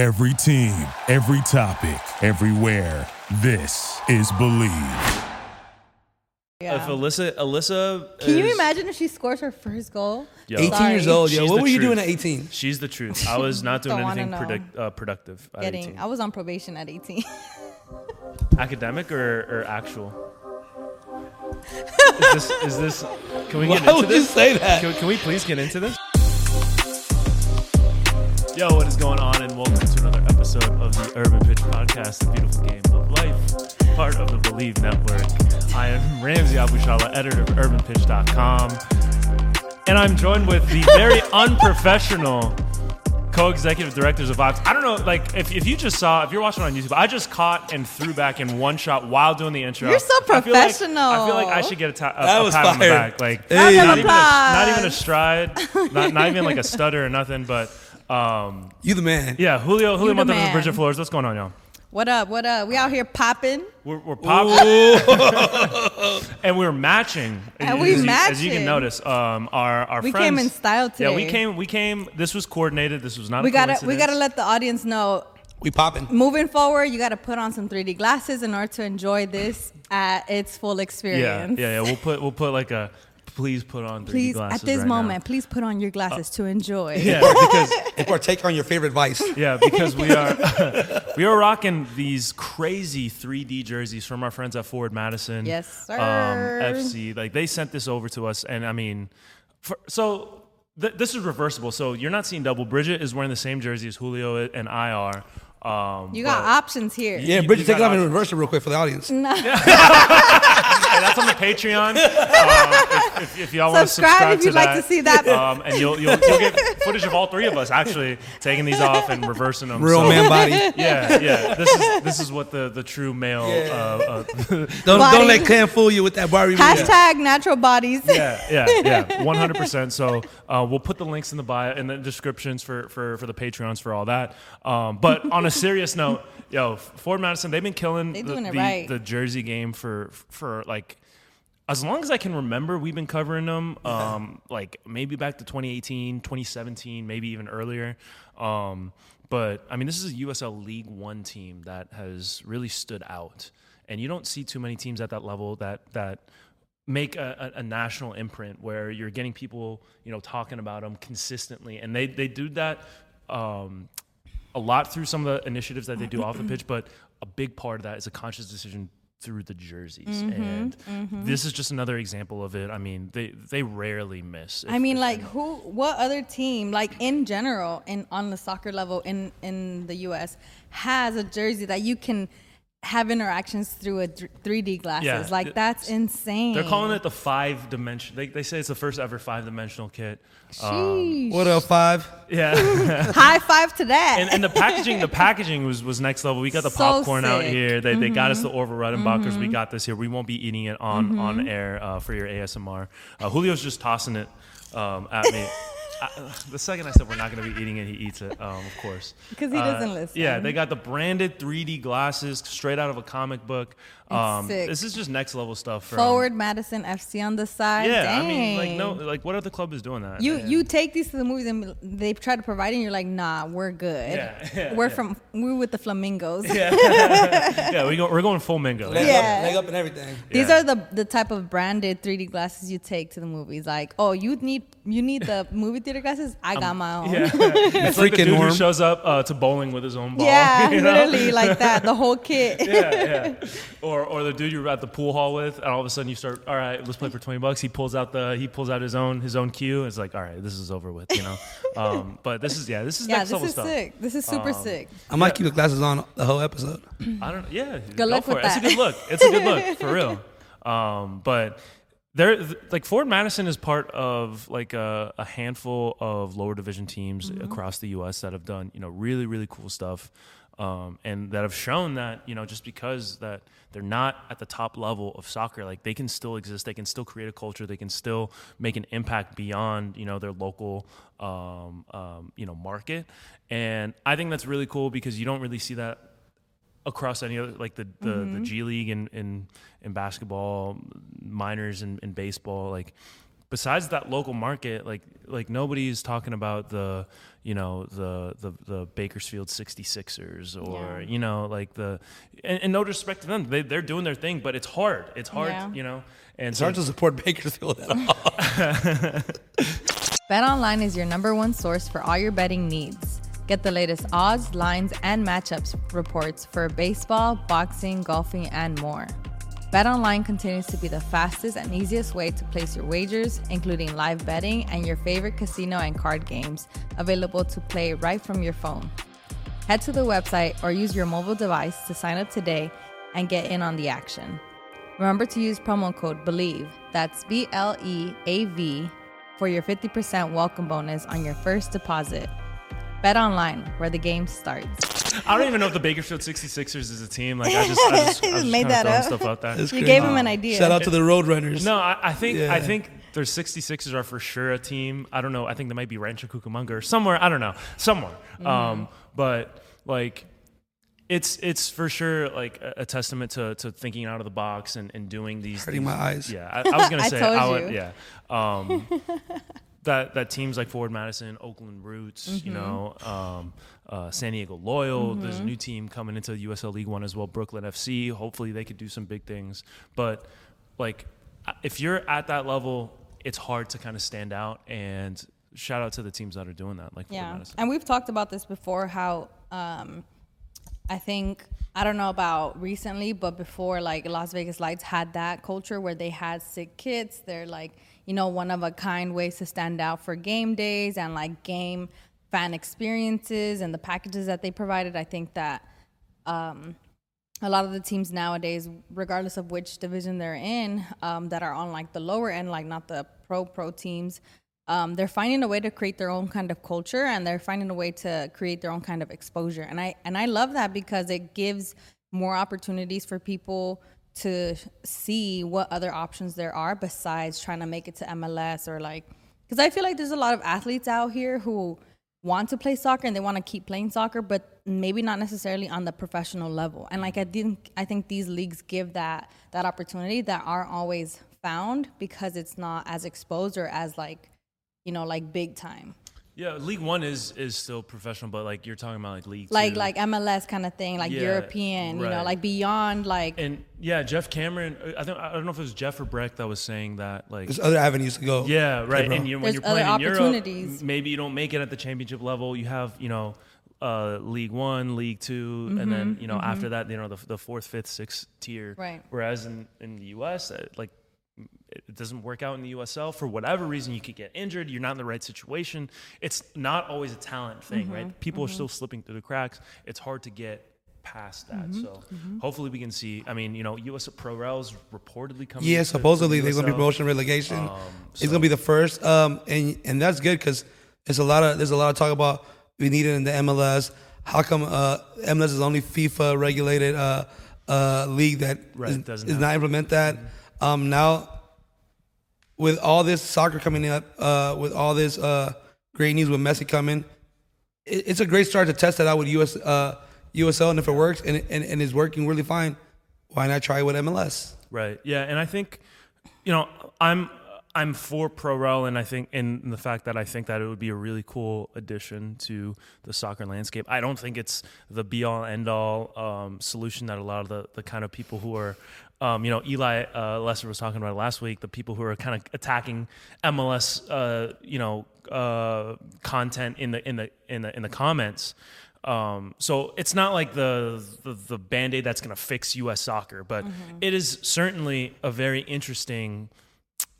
Every team, every topic, everywhere. This is Bleav. Yeah. If Alyssa, Alyssa, Can you is- imagine if she scores her first goal? Yo, 18 Sorry. years old, yo. she's What the were you truth. doing at 18? She's the truth. I was not doing Don't wanna anything know. predict, uh, productive at Getting, 18. I was on probation at 18. Academic or, or actual? is this? Is this? Can we Why get into would you this? say that? Can, can we please get into this? Yo, what is going on? And welcome to another episode of the Urban Pitch Podcast, the beautiful game of life, part of the Bleav Network. I am Ramsey Abushahla, editor of UrbanPitch.com, and I'm joined with the very unprofessional co-executive directors of Vox. I don't know, like if, if you just saw, if you're watching on YouTube, I just caught and threw back in one shot while doing the intro. You're so I feel like- I feel like. I should get a, ta- a, That a was pat on the back. Like Hey. not, even a, not even a stride, not, not even like a stutter or nothing. But um, You the man. yeah, Julio, Julio You the Montes, man. Brigitte Flores. What's going on, y'all? what up? What up? We out here popping. We're, we're popping and we're matching. And we as you, As you can notice, um, our our We friends, came in style today. Yeah, we came. We came. This was coordinated. This was not. We a gotta we gotta let the audience know. We popping. Moving forward, you gotta put on some 3D glasses in order to enjoy this at its full experience. Yeah, experience. yeah, yeah. We'll put we'll put like a. Please put on 3D Please, glasses at this right now. moment, please put on your glasses to enjoy. Yeah, because And partake on your favorite vice. yeah, because we are we are rocking these crazy 3D jerseys from our friends at Forward Madison. Yes, sir. Um, FC, like they sent this over to us, and I mean, for, so th- this is reversible. So you're not seeing double. Brigitte is wearing the same jersey as Julio and I are. Um, You got options here. Yeah, Brigitte, take it off and reverse it real quick for the audience. Hey, that's on the Patreon. Um, if, if, if y'all want to Subscribe subscribe if you'd to like that, to see that. Um, and you'll, you'll you'll get footage of all three of us actually taking these off and reversing them. Real So, man body. Yeah, yeah. This is this is what the the true male. Yeah. Uh, uh, Don't, Body. don't let Cam fool you with that Barbie. movie. Hashtag natural bodies. yeah, yeah, yeah. One hundred percent. So uh, we'll put the links in the bio in the descriptions for for for the Patreons for all that. Um, but on a serious note, yo, Forward Madison, they've been killing They the, doing it the, right. the Jersey game for for like as long as I can remember, we've been covering them. Um, like maybe back to 2018, 2017, maybe even earlier. Um, but I mean, this is a USL League One team that has really stood out, and you don't see too many teams at that level that that make a, a, a national imprint where you're getting people, you know, talking about them consistently, and they they do that. Um, a lot through some of the initiatives that they do off the pitch, but a big part of that is a conscious decision through the jerseys. Mm-hmm, and this is just another example of it. I mean, they they rarely miss. I mean, like who? What other team, like in general, in on the soccer level in in the U.S. has a jersey that you can have interactions through a three D glasses? Yeah. Like that's insane. they're calling it the five dimension. They, they say it's the first ever five dimensional kit. Um, What up, five? yeah, High five to that. and, and the packaging, the packaging was, was next level. We got the So popcorn out here. They, they got us the Orville Redenbachers. Mm-hmm. We got this here. We won't be eating it on on air uh, for your ASMR. Uh, Julio's just tossing it um, at me. I, the second I said we're not going to be eating it, he eats it. Um, of course, 'Cause he Uh, doesn't listen. Yeah, they got the branded 3D glasses straight out of a comic book. Um. This is just next level stuff. From, Forward Madison FC on the side. Yeah, I mean, like no, Dang. like what other club is doing that? You And- you take these to the movies and they try to provide it and you're like, nah, we're good. Yeah, yeah, we're yeah. from we're with the flamingos. yeah, yeah, we go, we're going full mingo. Leg, Yeah. up, leg up and everything. These Yeah. are the the type of branded 3D glasses you take to the movies. Like, oh, you need you need the movie theater glasses. I got my own. Yeah, it's like the Freaking dude who shows up uh, to bowling with his own ball. Yeah, you know? literally like that. The whole kit. yeah, yeah. Or or the dude you're at the pool hall with, and all of a sudden you start, all right, let's play for twenty bucks. He pulls out the he pulls out his own his own cue. It's like, all right, this is over with, you know. Um, but this is yeah, this is Yeah, next this level is stuff. sick. This is super Um, sick. I might keep the glasses on the whole episode. I don't. Know. Yeah, Good go luck for with it. It's a good look. It's a good look for real. Um, but there, like Forward Madison is part of like a, a handful of lower division teams Mm-hmm. across the U.S. that have done you know really really cool stuff. Um, and that have shown that you know just because that they're not at the top level of soccer like they can still exist they can still create a culture they can still make an impact beyond you know their local um, um, you know market and i think that's really cool because you don't really see that across any other like the the, the mm-hmm. G League and in, in in basketball, minors and in, baseball, like besides that local market, like like nobody's talking about the you know the the the Bakersfield 66ers or Yeah. you know like the and, and no disrespect to them, they they're doing their thing, but it's hard. It's hard, Yeah. you know. And It's so hard to support Bakersfield at all. BetOnline is your number one source for all your betting needs. Get the latest odds, lines, and matchups reports for baseball, boxing, golfing, and more. BetOnline continues to be the fastest and easiest way to place your wagers, including live betting and your favorite casino and card games, available to play right from your phone. Head to the website or use your mobile device to sign up today and get in on the action. Remember to use promo code BLEAV, that's B L E A V, for your 50% welcome bonus on your first deposit. Bet online, where the game starts. I don't even know if the Bakersfield 66ers is a team. Like I just, I just, I just Made kinda that up. stuff out there. You gave him an idea. Shout out to the Roadrunners. No, I, I think I think their 66ers are for sure a team. I don't know. I think they might be Rancho Cucamonga or somewhere. I don't know. Somewhere. Mm-hmm. Um, but like it's it's for sure like a, a testament to, to thinking out of the box and, and doing these. Hurting these- my eyes. Yeah, I, I was gonna I say told I would, you. yeah. Um, that that teams like Forward Madison, Oakland Roots, Mm-hmm. you know, um, uh, San Diego Loyal. There's Mm-hmm. a new team coming into the USL League One as well, Brooklyn FC. Hopefully they could do some big things. But like, if you're at that level, it's hard to kind of stand out. And shout out to the teams that are doing that, like Yeah, Madison. and we've talked about this before. How um, I think I don't know about recently, but before like Las Vegas Lights had that culture where they had sick kids. They're like you know one of a kind ways to stand out for game days and like game fan experiences and the packages that they provided. I think that um, a lot of the teams nowadays, regardless of which division they're in, um, that are on like the lower end, like not the pro pro teams, um, they're finding a way to create their own kind of culture and they're finding a way to create their own kind of exposure. And I and I love that because it gives more opportunities for people to see what other options there are besides trying to make it to MLS or like because I feel like there's a lot of athletes out here who want to play soccer and they want to keep playing soccer, but maybe not necessarily on the professional level. And like I think I think these leagues give that that opportunity that aren't always found because it's not as exposed or as like you know like big time Yeah, League One is is still professional, but like you're talking about like League like Two. like MLS kind of thing like Yeah, European you know right. like beyond like and yeah, Jeff Cameron. I think I don't know if it was Jeff or Breck that was saying that like There's other avenues to go. Yeah, right. bro. and you, when There's you're playing in Europe, opportunities. m- maybe you don't make it at the championship level. You have, you know, uh, League One, League 2 and then you know after that, you know, the, the fourth, fifth, sixth tier. Mm-hmm, Right. Whereas in in the U.S., uh, like it it doesn't work out in the USL for whatever reason. You could get injured. You're not in the right situation. It's not always a talent thing, Mm-hmm, right? People are still slipping through the cracks. It's hard to get past that. Mm-hmm, So hopefully we can see. I mean, you know, US Pro Rel is reportedly coming. Yeah, to- to supposedly the they're gonna be promotion relegation. Um, it's gonna be the first, um, and and that's good because there's a lot of there's a lot of talk about we need it in the MLS. How come uh, MLS is the only FIFA regulated uh, uh, league that Right, is- doesn't is not implement that? Um, now, with all this soccer coming up, uh, with all this uh, great news with Messi coming, it, it's a great start to test that out with US uh, USL, and if it works and, and and is working really fine, why not try it with MLS? Right. Yeah, and I think, you know, I'm I'm for pro rel, and I think in the fact that I think that it would be a really cool addition to the soccer landscape. I don't think it's the be all end all um, solution that a lot of the the kind of people who are. Um, you know, Eli uh, Lesser was talking about it last week. The people who are kind of attacking MLS, uh, you know, uh, content in the in the in the in the comments. Um, so it's not like the the, the band aid that's going to fix U.S. soccer, but it is certainly a very interesting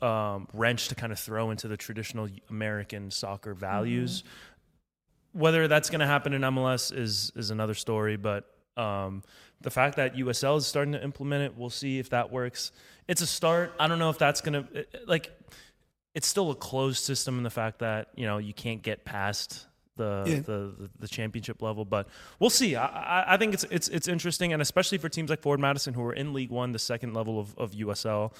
um, wrench to kind of throw into the traditional American soccer values. Whether that's going to happen in MLS is is another story, but um, the fact that USL is starting to implement it, we'll see if that works. It's a start. I don't know if that's going to like. It's still a closed system in the fact that you know you can't get past the Yeah. the, the, the championship level, but we'll see. I, I, I think it's it's it's interesting, and especially for teams like Forward Madison who are in League One, the second level of, of USL,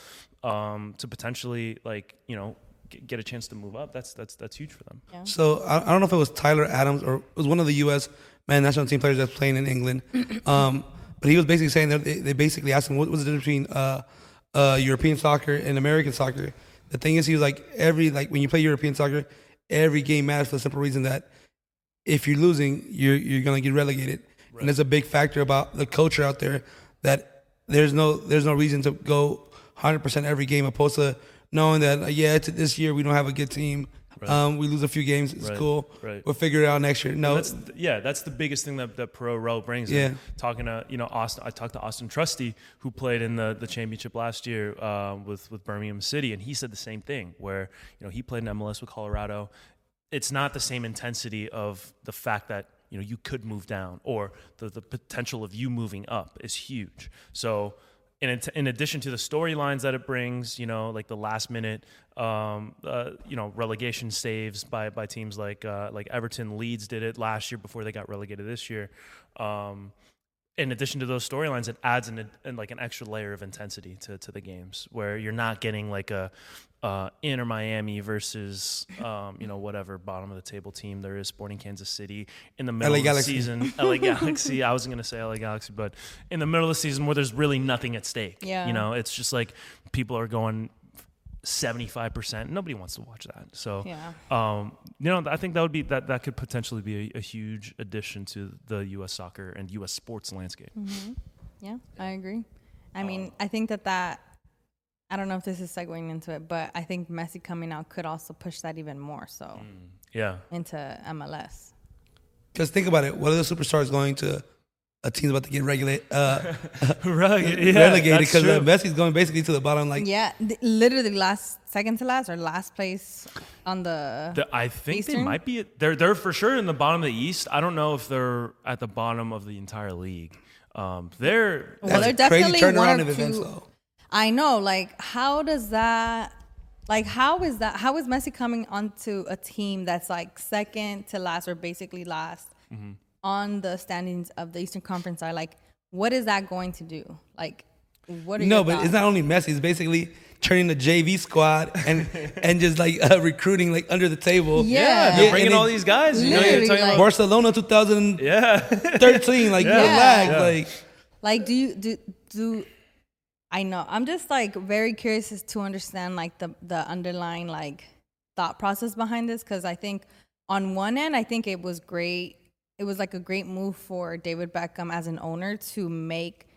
um, to potentially like you know g- get a chance to move up. That's that's that's huge for them. So I, I don't know if it was Tyler Adams or it was one of the U.S. men national team players that's playing in England. Um, but he was basically saying that they, they basically asked him what was the difference between uh, uh, European soccer and American soccer. The thing is, he was like every like when you play European soccer, every game matters for the simple reason that if you're losing, you're you're gonna get relegated, and there's a big factor about the culture out there that there's no there's no reason to go 100 percent every game opposed to knowing that uh, yeah, it's, this year we don't have a good team. Um, we lose a few games. It's Right, cool. right. We'll figure it out next year. No, That's yeah, that's the biggest thing that that Pro Rel brings. Yeah. Talking to you know Austin, I talked to Austin Trusty who played in the the championship last year uh, with with Birmingham City, and he said the same thing. Where you know he played in MLS with Colorado. It's not the same intensity of the fact that you know you could move down or the the potential of you moving up is huge. So. In, in addition to the storylines that it brings, you know, like the last minute, um, uh, you know, relegation saves by, by teams like uh, like Everton, Leeds did it last year before they got relegated this year. Um, in addition to those storylines, it adds an, an like an extra layer of intensity to, to the games where you're not getting like a uh, Inter Miami versus um, you know whatever bottom of the table team there is Sporting Kansas City in the middle LA of Galaxy. the season. LA Galaxy. I wasn't gonna say LA Galaxy, but in the middle of the season where there's really nothing at stake. Yeah. you know, it's just like people are going. 75% nobody wants to watch that so Yeah. um, you know i think that would be that that could potentially be a, a huge addition to the us soccer and us sports landscape Yeah, I agree. I Um, mean, I think that that I don't know if this is segueing into it, but I think Messi coming out could also push that even more so Mm. yeah into MLS. Because think about it. What are the superstars going to a team's about to get regulated, uh, right yeah, relegated? Because uh. Messi's going basically to the bottom. Like, Yeah, th- literally last second to last or last place on the. The- I think they might be. They're they're for sure in the bottom of the East. I don't know if they're at the bottom of the entire league. Um, they're well, they're That's crazy definitely one turnaround or of events, though. I know, like, how does that? Like, how is that? How is Messi coming onto a team that's like second to last or basically last Mm-hmm. On the standings of the Eastern Conference side? Like, what is that going to do? Like, what are you no, your but it's not only Messi. It's basically turning the JV squad and and just like uh, recruiting like under the table. Yeah. yeah, they're bringing and all these guys. You know, you're talking like- about Barcelona 2013, yeah. like Yeah. relax, Yeah. like Like, do you do do? I know. I'm just like very curious as to understand like the the underlying like thought process behind this because I think on one end I think it was great. It was like a great move for David Beckham as an owner to make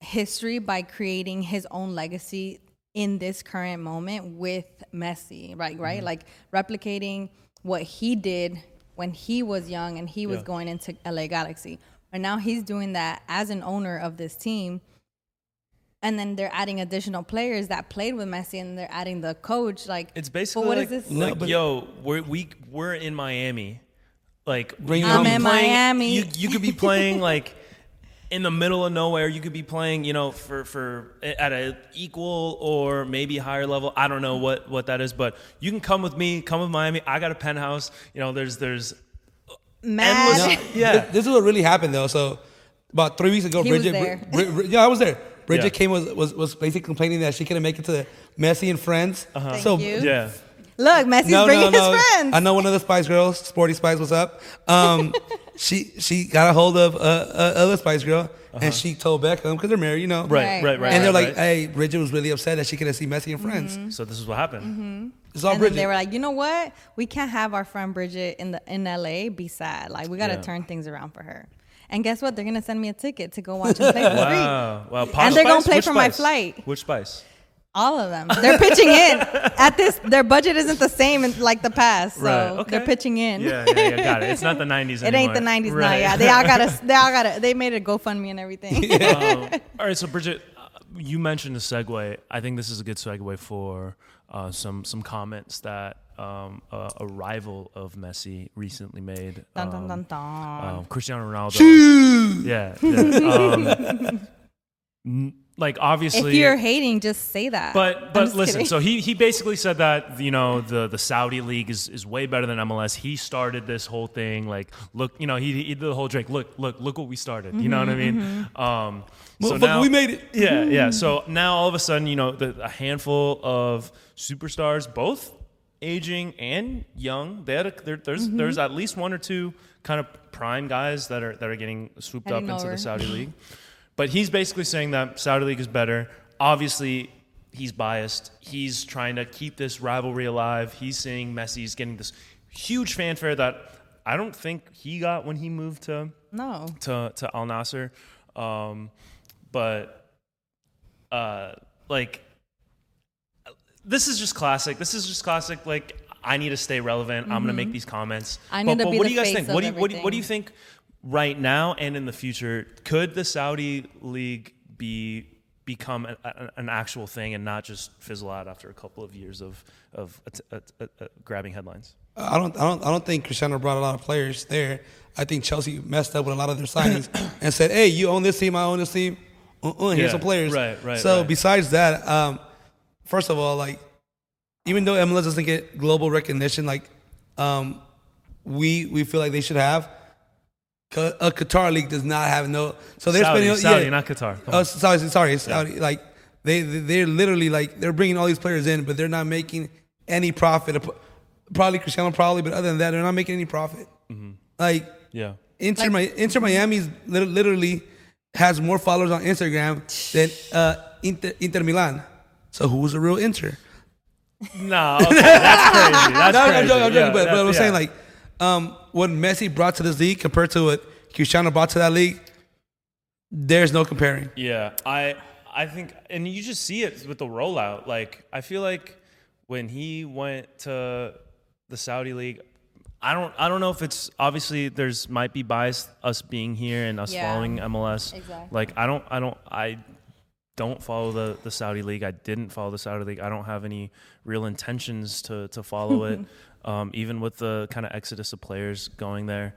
history by creating his own legacy in this current moment with Messi, right? Right? Mm-hmm. Like replicating what he did when he was young and he was Yeah. going into LA Galaxy. And now he's doing that as an owner of this team. And then they're adding additional players that played with Messi and they're adding the coach. Like It's but basically what like, is this? Like but- yo, we're we we're in Miami. Like Bring you it could on. be I'm in playing- Miami. You you could be playing like in the middle of nowhere. You could be playing, you know, for for at an equal or maybe higher level. I don't know what what that is, but you can come with me. Come with Miami. I got a penthouse. You know, there's there's Mad. endless. Yeah. This, this is what really happened though. So about three weeks ago, He was Brigitte, there. Bri- Bri- yeah, I was there. Brigitte Yeah. came was, was was basically complaining that she couldn't make it to Messi and Friends. Uh-huh. Thank so you. Yeah. Look, Messi's no, bringing no, no. his friends. I know one of the Spice Girls, Sporty Spice. What's up? Um, she she got a hold of uh, uh, other Spice Girl, and she told Beckham because they're married, you know. Right, Right, right, right. And they're right, like, right. "Hey, Brigitte was really upset that she couldn't see Messi and Friends." So this is what happened. It's all and Brigitte. then they were like, you know what? We can't have our friend Brigitte in the in LA be sad. Like we got to Yeah. turn things around for her. And guess what? They're gonna send me a ticket to go watch him play for free. Wow. Wow. Posh And they're gonna play Which for my flight. Which spice? All of them. They're pitching in. At this, their budget isn't the same in, like the past, so Right. Okay. they're pitching in. Yeah, yeah, yeah, got it. It's not the '90s It ain't the anymore. '90s now. Yeah, they all got to. They all got to. They made a GoFundMe and everything. um, all right, so Brigitte, uh, you mentioned the segue. I think this is a good segue for uh, some some comments that um, a, a rival of Messi recently made. dun, dun, um, dun, dun. um, Cristiano Ronaldo. Yeah, yeah. N- like obviously, if you're hating, just say that. but but listen, kidding. so he he basically said that you know the the Saudi league is, is way better than MLS. He started this whole thing. Like look, you know he, he did the whole Drake. Look look look what we started. You know what I mean? Mm-hmm, Um, Motherfucker, so now we made it. Yeah yeah. So now all of a sudden you know the, a handful of superstars, both aging and young. They had a, there, there's Mm-hmm. there's at least one or two kind of prime guys that are that are getting swooped up into over. the Saudi league. But he's basically saying that Saudi league is better. Obviously, he's biased. He's trying to keep this rivalry alive. He's seeing Messi's getting this huge fanfare that I don't think he got when he moved to No. to to Al Nassr. Um, but uh, like this is just classic. This is just classic. Like I need to stay relevant. I'm gonna make these comments. Mm-hmm. I but, need to but be what the do you guys think? What do you, what do you, what do you think right now and in the future? Could the Saudi league be become a, a, an actual thing and not just fizzle out after a couple of years of of uh, uh, uh, grabbing headlines? I don't, I don't, I don't think Cristiano brought a lot of players there. I think Chelsea messed up with a lot of their signings and said, "Hey, you own this team, I own this team. Uh-uh, here's Yeah, some players." right, right, So right. besides that, um, first of all, like even though MLS doesn't get global recognition, like um, we we feel like they should have. Ca- A Qatar league does not have no. So they're Saudi, spending Saudi, yeah. not Qatar. Come Oh, on. sorry, sorry, Saudi. Like they they're literally like they're bringing all these players in, but they're not making any profit. Probably Cristiano, probably, but other than that, they're not making any profit. Mm-hmm. Like Yeah. Inter, Mi- Inter Miami's lit- literally has more followers on Instagram than uh, Inter, Inter Milan. So who's the real Inter? No, okay, that's crazy. That's No, crazy. I'm joking, I'm joking, Yeah, but, but I'm yeah. saying like um, what Messi brought to this league compared to what Cristiano brought to that league, there's no comparing. Yeah, I I think, and you just see it with the rollout. Like I feel like when he went to the Saudi league, I don't I don't know if it's obviously there's might be bias us being here and us Yeah. following MLS. Exactly. Like I don't I don't I don't follow the the Saudi league. I didn't follow the Saudi league. I don't have any real intentions to to follow it. Um, even with the kind of exodus of players going there.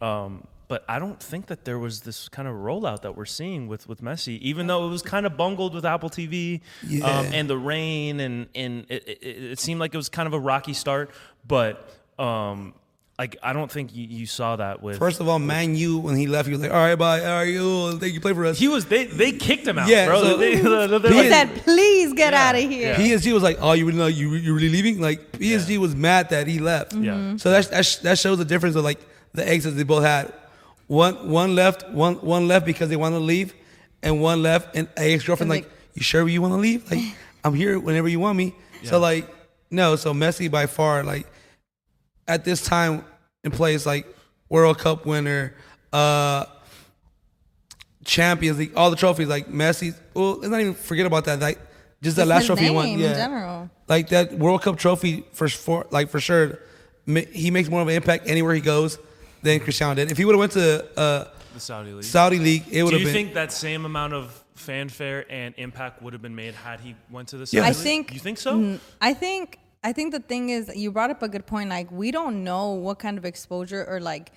Um, but I don't think that there was this kind of rollout that we're seeing with, with Messi, even though it was kind of bungled with Apple TV Yeah. um, and the rain, and and it, it, it seemed like it was kind of a rocky start. But um, like I don't think you, you saw that with First of all, Man U when he left, he was like, "All right, bye, all right, you, thank you, play for us." he was they they kicked him out, Yeah, bro. so- They- they- they're He He like- said, please get Yeah, out of here. yeah. PSG was like, "Oh, you really know you you really leaving?" Like PSG was mad that he left. Yeah. Mm-hmm. So that that, that shows the difference of like the exits they both had. One one left, one one left because they want to leave, and one left and ex girlfriend Cause like, "You sure you want to leave? Like I'm here whenever you want me." So like no, so Messi by far like at this time in place like World Cup winner, uh Champions League, all the trophies like Messi. Well, let's not even forget about that. Like just the last his trophy he won. Yeah in general. like that World Cup trophy for, for like for sure. He makes more of an impact anywhere he goes than Cristiano did. If he would have went to uh, the Saudi league. Saudi league, it would have. Been. Do you been. think that same amount of fanfare and impact would have been made had he went to the Saudi Yeah. I think you think so. I think I think the thing is you brought up a good point. Like we don't know what kind of exposure or like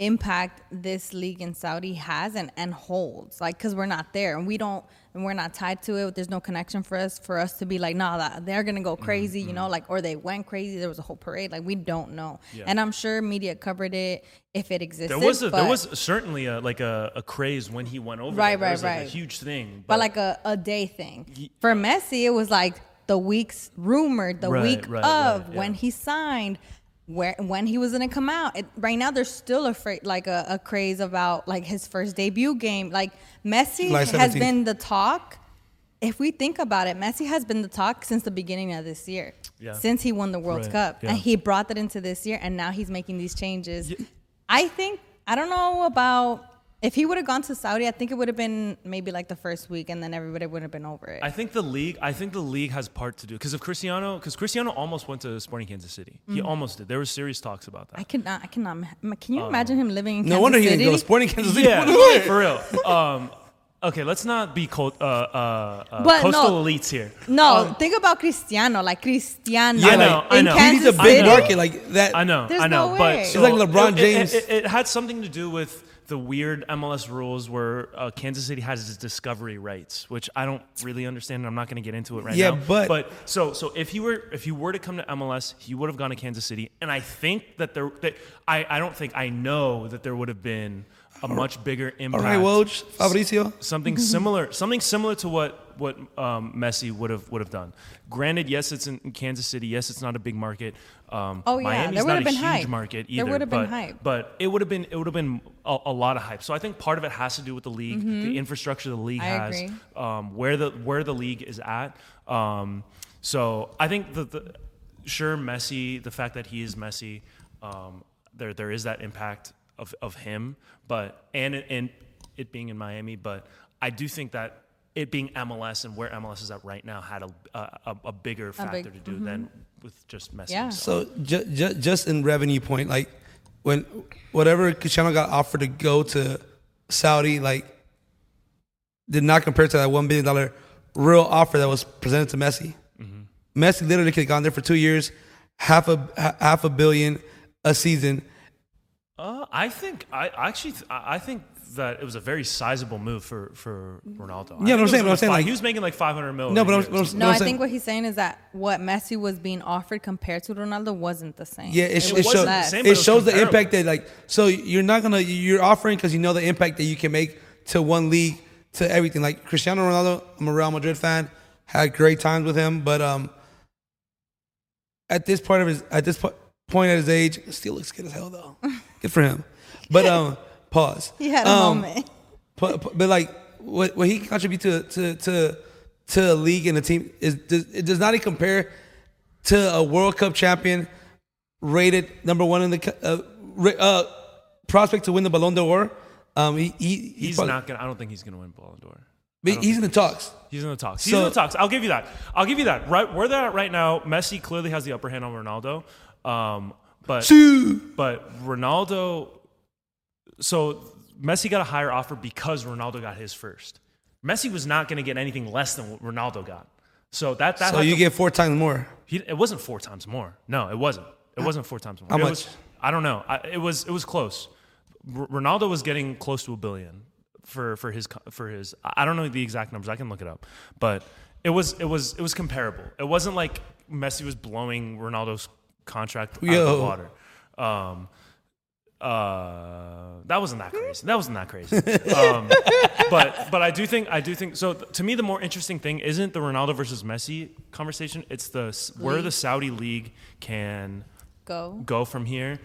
impact this league in Saudi has and, and holds. Like because we're not there and we don't and we're not tied to it. There's no connection for us for us to be like, nah, that they're gonna go mm, crazy, you know, mm. like or they went crazy. There was a whole parade. Like we don't know. Yeah. And I'm sure media covered it if it existed. There was a, there was certainly a like a, a craze when he went over. Right, there. There right, was, like, right. A huge thing, but like a, a day thing. For Messi, it was like the week's rumored, the Right, week right, of right, when yeah. he signed, where when he was gonna come out. It, right now, there's still afraid like a, a craze about like his first debut game. Like Messi has been the talk. If we think about it, Messi has been the talk since the beginning of this year. Yeah. Since he won the World Right, Cup, yeah. and he brought that into this year, and now he's making these changes. I think I don't know about if he would have gone to Saudi. I think it would have been maybe like the first week, and then everybody would have been over it. I think the league. I think the league has part to do because of Cristiano. Because Cristiano almost went to Sporting Kansas City. He almost did. There were serious talks about that. I cannot. I cannot. ma- Can Oh. you imagine him living in no Kansas wonder he City? didn't go to Sporting Kansas City. yeah, for real. Um, okay, let's not be cult, uh, uh, uh, But coastal no. elites here. No, think about Cristiano, like Cristiano. Yeah, I know, like, I in know. He Kansas needs a big City. market like that. I know, There's I know, no but way. so It's like LeBron it- it- James. It, it, had something to do with the weird MLS rules where uh, Kansas City has its discovery rights, which I don't really understand. and I'm not going to get into it right Yeah, now. Yeah, but- but so so if he were if you were to come to MLS, he would have gone to Kansas City, and I think that there that I I don't think I know that there would have been a much bigger impact. right, Woj, Fabrizio. something similar something similar to what what um, Messi would have would have done. Granted, yes, it's in Kansas City. Yes, it's not a big market. Um, Oh, yeah, Miami's there not would've a been huge hype. market There either. would've been hype. but it would have been it would have been a, a lot of hype. So I think part of it has to do with the league, the infrastructure the league Mm-hmm. I has, um, where the where the league is at. Um, so I think that the sure Messi, the fact that he is Messi, um, there there is that impact of, of him, but and and it being in Miami, but I do think that it being MLS and where MLS is at right now had a a, a bigger factor big- to do than with just Messi. Yeah. himself. So ju- ju- just in revenue point, like when whatever Cristiano got offered to go to Saudi, like did not compare to that one billion dollar real offer that was presented to Messi. Messi literally could have gone there for two years, half a half a billion a season. Uh, I think I I actually th- I I think that it was a very sizable move for for Ronaldo. I Yeah, think but I'm saying- but I'm saying, fi- like- he was making like 500 mil. No, but I'm- year. but I'm- No, I'm I saying- think what he's saying is that what Messi was being offered compared to Ronaldo wasn't the same. Yeah, it, sh- was it shows less. same, it it shows the impact that like so you're not gonna you're offering because you know the impact that you can make to one league to everything. Like Cristiano Ronaldo, I'm a Real Madrid fan, had great times with him, but um, at this part of his at this po- point at his age, still looks good as hell though. good for him. But um, pause. He had a Um, moment. But, but, but like what what he can contribute to to to to a league and a team is does, it does not even compare to a World Cup champion rated number one in the uh, uh, prospect to win the Ballon d'Or. Um, he, he He's probably- not gonna. I don't think he's gonna win Ballon d'Or. but he's in the talks. He's in the talks. He's So- in the talks. I'll give you that. I'll give you that. Right where they're at right now, Messi clearly has the upper hand on Ronaldo. Um, but but Ronaldo. So Messi got a higher offer because Ronaldo got his first. Messi was not going to get anything less than what Ronaldo got. So that that So you to- get four times more. he, it wasn't four times more. No, it wasn't. It wasn't four times more. How It much? was- I don't know. I, it was it was close. R- Ronaldo was getting close to a billion for for his for his. I don't know the exact numbers. I can look it up, but it was it was it was comparable. It wasn't like Messi was blowing Ronaldo's contract out of the water. Um, uh, that wasn't that crazy. That wasn't that crazy. Um, but but I do think I do think so. th- To me, the more interesting thing isn't the Ronaldo versus Messi conversation. It's the s- where the Saudi league can Go. go from here.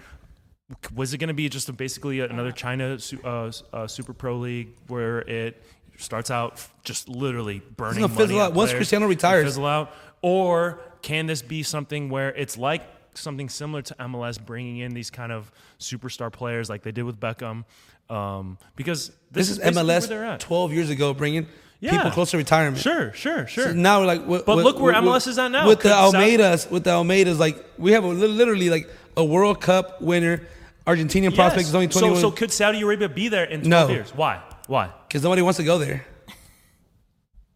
Was it going to be just a, basically another China su- uh, s- uh, Super Pro League where it starts out f- just literally burning gonna fizzle money out. Once players, Cristiano retires. fizzle out, or can this be something where it's like something similar to MLS, bringing in these kind of superstar players like they did with Beckham? Um, because this, This is basically MLS where they're at. 12 years ago, bringing Yeah. people close to retirement. Sure, sure, sure. So now we're like, with, But with- look where with- MLS is at now. With the Almadas, with the Almadas, like we have a, literally like a World Cup winner, Argentinian prospect is only twenty. so, 21 so could Saudi Arabia be there in 12 No. years? Why? Why? because nobody wants to go there.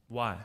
Why?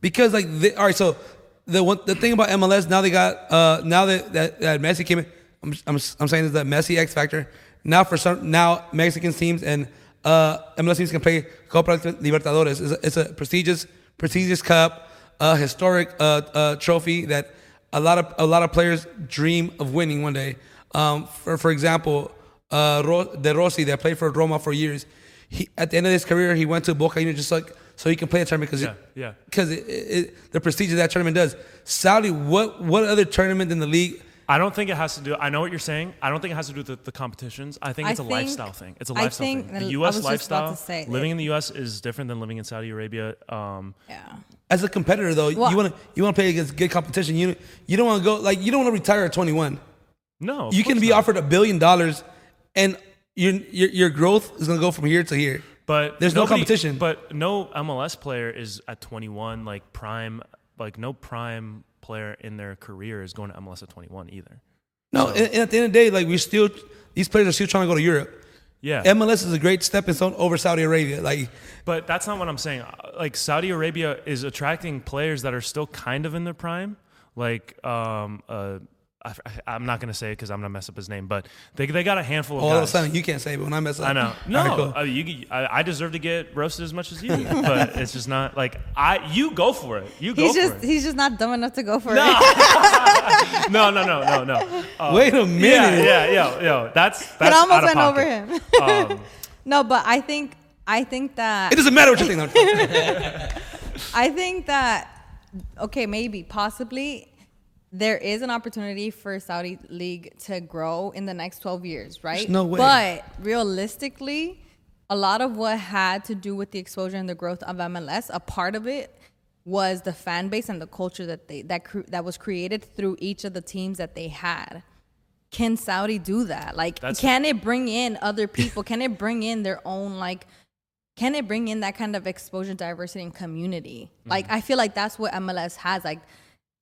Because like, they, all right, so the one the thing about MLS now they got uh now that that, that Messi came in, I'm, I'm I'm saying is that Messi X factor. Now for some now Mexican teams and uh MLS teams can play Copa Libertadores. It's a, it's a prestigious prestigious cup, a historic uh, uh trophy that a lot of a lot of players dream of winning one day. Um, for for example, uh, De Rossi that played for Roma for years. He at the end of his career he went to Boca Juniors just like so he can play a tournament because Yeah, yeah. because it, it, the prestige of that tournament does. Saudi, what what other tournament in the league? I don't think it has to do. I know what you're saying. I don't think it has to do with the, the competitions. I think I it's a think- lifestyle thing. It's a lifestyle think- thing. I The was U.S. just about lifestyle, to say, living it- in the U.S. is different than living in Saudi Arabia. Um, Yeah. As a competitor, though, Well- you want to you want to play against good competition. You you don't want to go like you don't want to retire at 21. no, of you can be not. offered a billion dollars, and your your your growth is gonna go from here to here. But there's no competition. But no MLS player is at 21 like prime. Like no prime player in their career is going to MLS at 21 either. No, and, and at the end of the day, like we still these players are still trying to go to Europe. Yeah, MLS is a great stepping stone over Saudi Arabia. Like But that's not what I'm saying. Like Saudi Arabia is attracting players that are still kind of in their prime. Like um, uh, I, am not gonna say it because I'm gonna mess up his name, but they they got a handful of all of a guys. sudden, you can't say, it, but when I mess up, I know. All No, right, cool. uh, you, I, I deserve to get roasted as much as you, but it's just not like I. You go for it. You go He's for just it. he's just not dumb enough to go for No. it. No, no, no, no, no. Uh, Wait a minute. yeah, yeah, yeah, yo. That's It almost out of went over him. Um, no, but I think I think that It doesn't matter what you think. No, I think that okay, maybe possibly there is an opportunity for Saudi league to grow in the next 12 years, right? no way. But realistically, a lot of what had to do with the exposure and the growth of MLS, a part of it was the fan base and the culture that they that cre- that was created through each of the teams that they had. Can Saudi do that? Like, That's- can it bring in other people? can it bring in their own like? Can it bring in that kind of exposure, diversity, and community? Mm-hmm. Like, I feel like that's what MLS has. Like,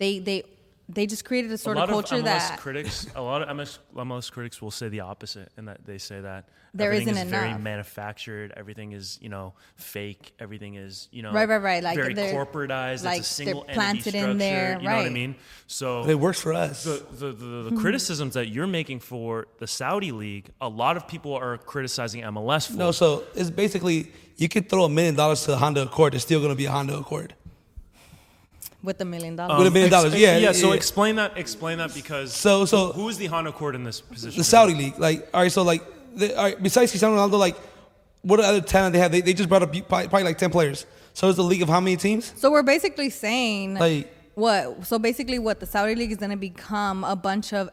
they they they just created a sort a lot of culture of MLS that critics, a lot of MS, MLS critics will say the opposite, and that they say that There everything isn't is very manufactured, everything is you know fake, everything is you know Right, right, right, like very they're- corporatized. like it's a they're single entity planted in there, You know what I mean? So It works for us. the, the, the, the mm-hmm. criticisms that you're making for the Saudi league, a lot of people are criticizing MLS for. no, so it's basically you could throw a million dollars to a Honda Accord. It's still gonna be a Honda Accord. With a million dollars. With a million dollars, yeah, yeah. So yeah. explain that. Explain that because So- so- who is the Honda Accord in this position? The Saudi league, like, all right, so like, the, all right, besides Cristiano Ronaldo, like, what other talent they have? They, they just brought up probably, probably like ten players. So it's a league of how many teams? So we're basically saying Like- what? So basically, what the Saudi league is going to become a bunch of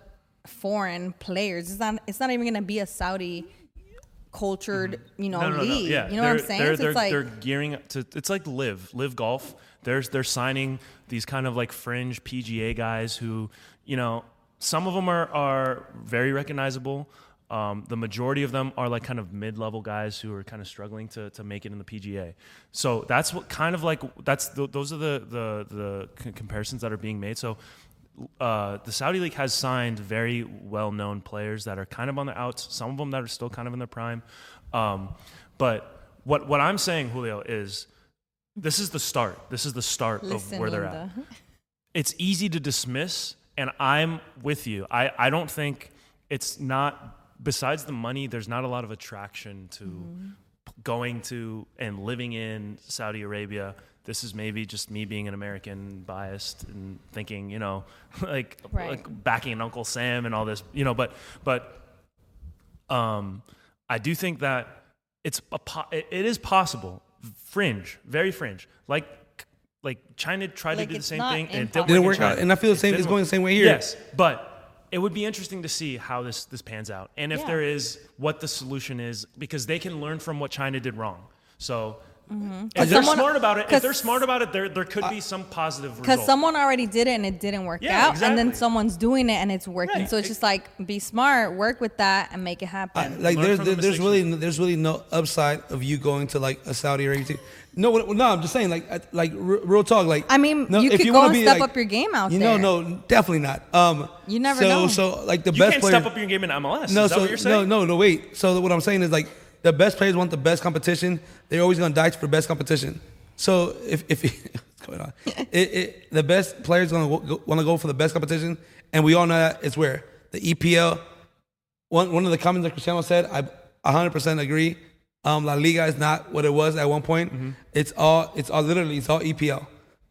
foreign players. It's not. It's not even going to be a Saudi cultured, you know, Mm-hmm. No, no, no, league. Yeah, You know what I'm saying? They're, So they're, it's like they're gearing up to. It's like live, live golf. They're they're signing these kind of like fringe PGA guys who, you know, some of them are are very recognizable. Um, the majority of them are like kind of mid-level guys who are kind of struggling to, to make it in the PGA. So that's what kind of like that's th- those are the the the c- comparisons that are being made. So uh, the Saudi league has signed very well-known players that are kind of on the outs. Some of them that are still kind of in their prime. Um, but what what I'm saying, Julio, is this is the start. This is the start listen, of where they're Linda. at. It's easy to dismiss, and I'm with you. I, I don't think it's not. Besides the money, there's not a lot of attraction to Mm-hmm. going to and living in Saudi Arabia. This is maybe just me being an American biased and thinking, you know, like Right. like backing Uncle Sam and all this, you know. But but um, I do think that it's a it is possible, fringe, very fringe, like like China tried Like, to do the same not thing and it didn't, Didn't work, work out, and I feel the It same- it's going the same way here. Yes, but it would be interesting to see how this this pans out, and if Yeah. there is what the solution is, because they can learn from what China did wrong. So. If they're Someone- smart about it, if they're smart about it, there there could be some positive result. Because someone already did it and it didn't work Yeah, out, and then someone's doing it and it's working. Right. So it's just like be smart, work with that, and make it happen. Like Learn there's from the there's really there's really no upside of you going to like a Saudi Arabia team. No, no, I'm just saying like like real talk. Like I mean, no, you if could go and be, step like- up your game out you know, there. no, no, definitely not. Um, You never so, know. So like the you best can't player. step up your game in MLS. no, is that so what you're no, no, no. Wait. So what I'm saying is like the best players want the best competition. They're always gonna die for the best competition. So if if what's going on, it, it, the best players gonna want to go for the best competition, and we all know that it's where the EPL. One one of the comments that Cristiano said, I 100% agree. Um, La Liga is not what it was at one point. Mm-hmm. It's all it's all literally it's all EPL.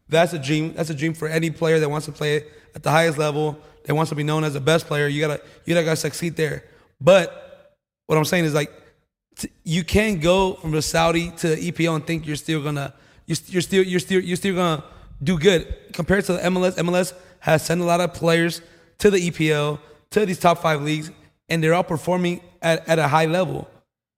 That's a dream. That's a dream for any player that wants to play at the highest level. That wants to be known as the best player. You gotta you gotta succeed there. But what I'm saying is like t- you can't go from the Saudi to the EPL and think you're still gonna you're, you're still you're still you're still gonna do good compared to the MLS. MLS has sent a lot of players to the EPL to these top five leagues, and they're all performing at, at a high level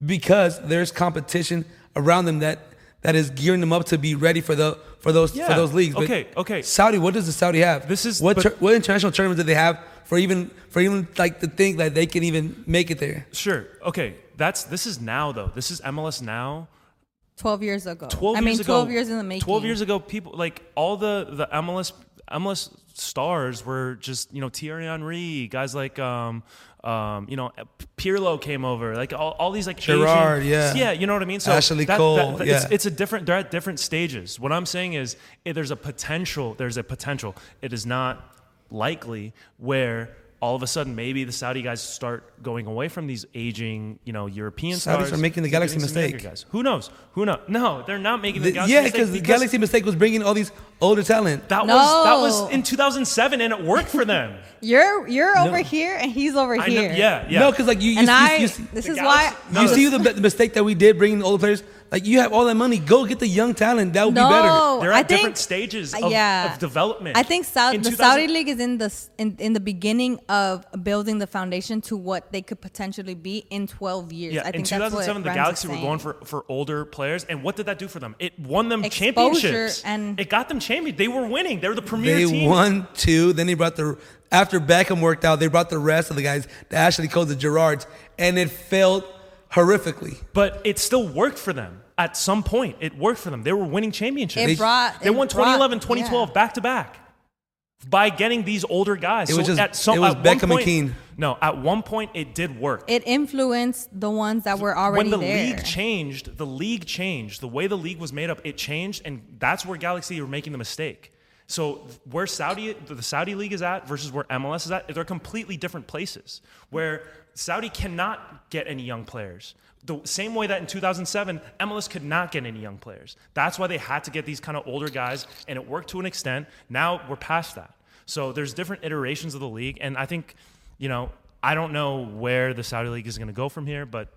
because there's competition around them that that is gearing them up to be ready for the for those for those leagues. But Okay, okay. Saudi, what does the Saudi have? This is- what but- tur- what international tournaments do they have for even for even like to think that they can even make it there? Sure. Okay. That's this is now though. This is MLS now. Twelve years ago. 12 I mean, years ago, twelve years in the making. 12 years ago, people like all the the MLS MLS stars were just you know Thierry Henry, guys like um um you know Pirlo came over, like all, all these like Gerrard, Asian, yeah. yeah, you know what I mean. So Ashley Cole, it's, yeah. it's a different. They're at different stages. What I'm saying is, there's a potential. There's a potential. It is not likely where all of a sudden maybe the Saudi guys start going away from these aging, you know, European Saudis stars. are making the Galaxy getting some younger mistake. Guys. Who knows? Who knows? No, they're not making the, The- Galaxy yeah, mistake because the Galaxy mistake was bringing all these older talent. that was that was in 2007 and it worked for them. You're you're over here and he's over I know, here. yeah, yeah. No, because like you, you, And you, I, you, see- this The is Galaxy- why No, you the- see the, the mistake that we did bringing the older players. Like you have all that money, go get the young talent. That would no, be better. They're I at think, different stages uh, of, yeah. of development. I think Saudi, the 2000 Saudi league is in the in, in the beginning of building the foundation to what they could potentially be in 12 years. Yeah, I think in that's what 2007, the Rams Galaxy were going for, for older players, and what did that do for them? It won them Exposure championships, and- it got them champions. They were winning. They were the premier They team. won two. Then they brought the after Beckham worked out. They brought the rest of the guys, the Ashley Coles, the Gerrards, and it failed horrifically. But it still worked for them. At some point, it worked for them. They were winning championships. It they, brought- they it won brought- 2011, 2012 yeah. back to back by getting these older guys. It was So just- at some, it was at one Beckham and Keane. No, at one point it did work. It influenced the ones that were already when the there. league changed, the league changed. The way the league was made up, it changed, and that's where Galaxy were making the mistake. So where Saudi, the Saudi league is at versus where MLS is at, they're completely different places. Where Saudi cannot get any young players. The same way that in 2007, MLS could not get any young players. That's why they had to get these kind of older guys, and it worked to an extent. Now we're past that. So there's different iterations of the league, and I think, you know, I don't know where the Saudi league is going to go from here, but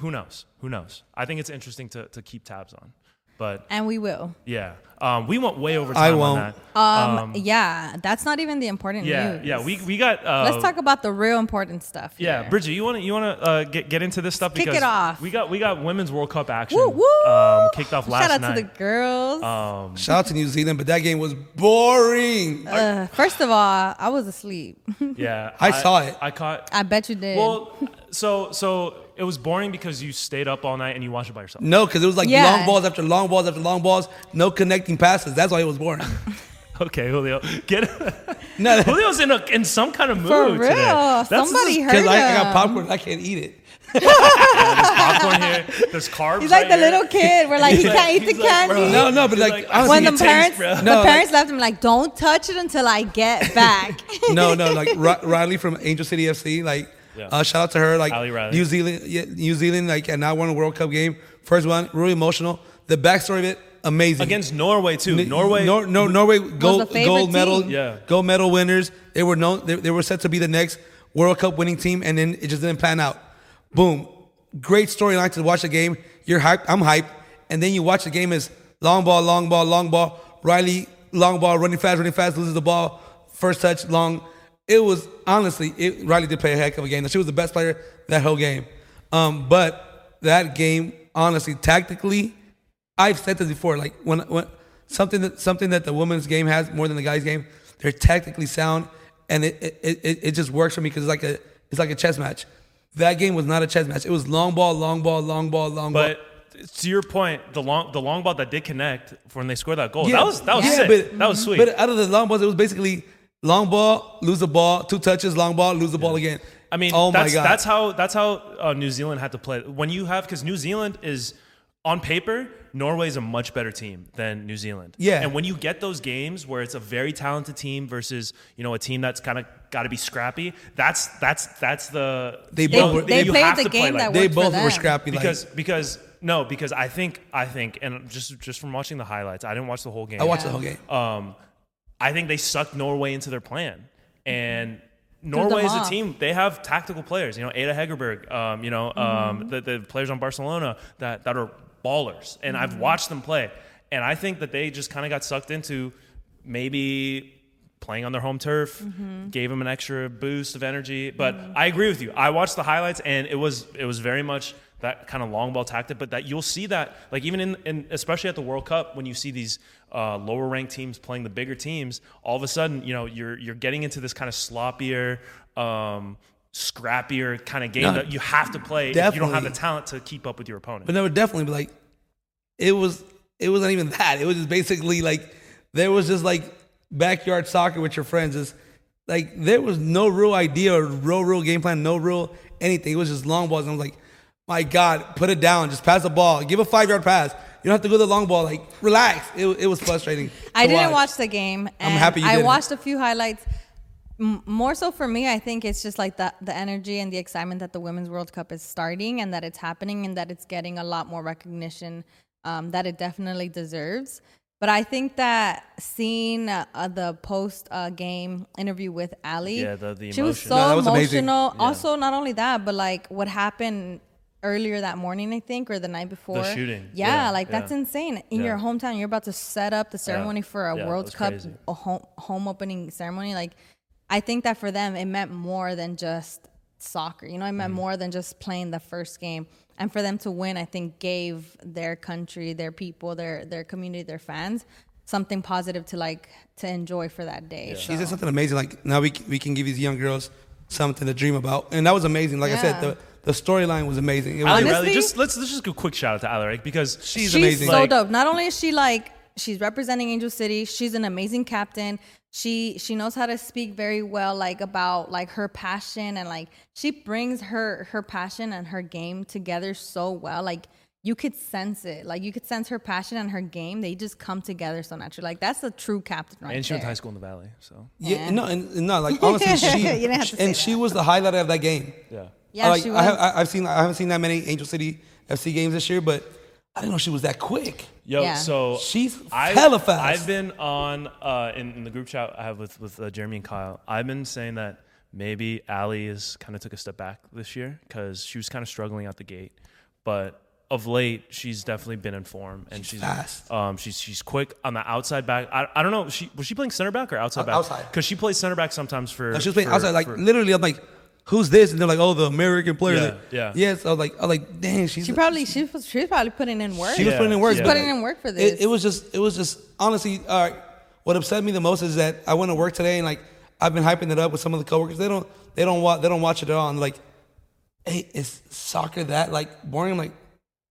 who knows? Who knows? I think it's interesting to, to keep tabs on. But and we will. yeah, um, we went way over time I won't. on that. Um, yeah, that's not even the important yeah, news. yeah, we, we got. Uh, Let's talk about the real important stuff. Yeah, here. Brigitte, you want to you want to uh, get get into this stuff Kick because it off. we got we got women's World Cup action. Woo woo! Um, kicked off last night. Shout out night. to the girls. um, Shout out to New Zealand, but that game was boring. Uh, first of all, I was asleep. yeah, I saw it. I caught. I bet you did. Well, so so it was boring because you stayed up all night and you watched it by yourself. No, because it was like Yeah. long balls after long balls after long balls, no connecting passes. That's why it was boring. Okay, Julio, get No, Julio's in a in some kind of mood For real, today. That's somebody this heard because I, I got him. popcorn, I can't eat it. There's popcorn here. There's carbs. He's like right the here. little kid. We're like, he He's can't like- eat the he's like, candy. bro. No, no, but He's like, like, honestly, when the it tastes, parents, bro. the No, like- parents left him like, don't touch it until I get back. no, no, like Ri- Riley from Angel City FC, like Yeah. uh, shout out to her, like New Zealand, yeah, New Zealand, like and now won a World Cup game, first one, really emotional. The backstory of it, amazing. against Norway too. Norway. Nor, no, Norway gold, gold medal, team. Yeah. gold medal winners. They were known. They, they were set to be the next World Cup winning team, and then it just didn't pan out. Boom, great storyline to watch the game. You're hyped. I'm hyped, and then you watch the game as long ball, long ball, long ball. Riley, long ball, running fast, running fast, loses the ball. First touch, long. It was honestly, it, Riley did play a heck of a game. She was the best player that whole game. Um, but that game, honestly, tactically, I've said this before. Like when when something that something that the women's game has more than the guys' game, they're tactically sound, and it it, it, it just works for me because it's like a it's like a chess match. That game was not a chess match. It was long ball, long ball, long ball, long ball. But to your point, the long the long ball that did connect when they scored that goal, Yeah, that was that was yeah, sick. but- that was sweet. But out of the long balls, it was basically long ball, lose the ball, two touches, long ball, lose the ball again. I mean, oh that's, my god, that's how that's how uh, New Zealand had to play. When you have because New Zealand is on paper, Norway's a much better team than New Zealand. Yeah. and when you get those games where it's a very talented team versus you know a team that's kind of got to be scrappy, that's that's that's the They you both know, were- they you played have the to play game like that they worked for both were them. scrappy. like- because because no because I think I think and just just from watching the highlights, I didn't watch the whole game. I watched the whole game. Um, I think they sucked Norway into their plan, and Norway is a team. They have tactical players. You know, Ada Hegerberg. Um, you know, um, the, the players on Barcelona that that are ballers, and I've watched them play, and I think that they just kind of got sucked into maybe playing on their home turf gave them an extra boost of energy. But i agree with you. I watched the highlights and it was it was very much that kind of long ball tactic. But that you'll see that like even in, in especially at the world cup when you see these uh, lower ranked teams playing the bigger teams all of a sudden you know you're you're getting into this kind of sloppier um, scrappier kind of game No, that you have to play if you don't have the talent to keep up with your opponent But no, definitely. But like, it was it wasn't even that. It was just basically like there was just like backyard soccer with your friends. Is like there was no real idea or real real game plan, no real anything. It was just long balls. And I was like, my God, put it down, just pass the ball, give a five yard pass. You don't have to go to the long ball. Like relax. It, it was frustrating. I didn't watch the game. And happy you I didn't. watched a few highlights. M- more so for me, I think it's just like the the energy and the excitement that the Women's World Cup is starting and that it's happening and that it's getting a lot more recognition um, that it definitely deserves. But I think that seeing uh, uh, the post uh, game interview with Ali, Yeah, the- the she was emotion. so No, that was amazing. emotional. Also, not only that, but like what happened earlier that morning, I think, or the night before. The shooting. Yeah, Yeah, like that's yeah. insane. In Yeah. your hometown, you're about to set up the ceremony for a Yeah, World Cup a home, home opening ceremony. Like, I think that for them, it meant more than just soccer. You know, it Mm-hmm. meant more than just playing the first game. And for them to win, I think gave their country, their people, their their community, their fans something positive to like to enjoy for that day. She said something amazing. Like now we we can give these young girls something to dream about, and that was amazing. Like I said, the the storyline was amazing. It was, Ali Honestly- Riley, just let's let's just go quick shout out to Ali right? because She's she's amazing. so Like- dope. Not only is she like she's representing Angel City, she's an amazing captain. She she knows how to speak very well, like about like her passion and like she brings her her passion and her game together so well. Like you could sense it. Like you could sense her passion and her game. They just come together so naturally. Like that's a true captain right and she went to high school in the valley, so yeah, Yeah. no, and, and no, like honestly, she You didn't have to say and she was the highlight of that game. yeah. Yeah, like, she I have, was. I, I've seen I haven't seen that many Angel City FC games this year, but I didn't know she was that quick. Yo, Yeah. so She's I've- hella fast. I've been on uh, in, in the group chat I have with with uh, Jeremy and Kyle. I've been saying that maybe Ali is kind of took a step back this year because she was kind of struggling out the gate, but of late she's definitely been in form and she's, fast. Um, she's she's quick on the outside back. I, I don't know. She was she playing center back or outside O- back? outside. because she plays center back sometimes for. No, she was playing for- outside. Like for- literally, I'm like, who's this? And they're like, oh, the American player. Yeah, Like, yeah. Yes, I was like, I was like, dang, she's She probably she was she was probably putting in work. She was Yeah, putting in work. she's but putting in work for this. It, it was just, it was just honestly. All right, what upset me the most is that I went to work today and like I've been hyping it up with some of the coworkers. They don't, they don't watch, they don't watch it at all. And like, hey, is soccer that like boring? I'm like,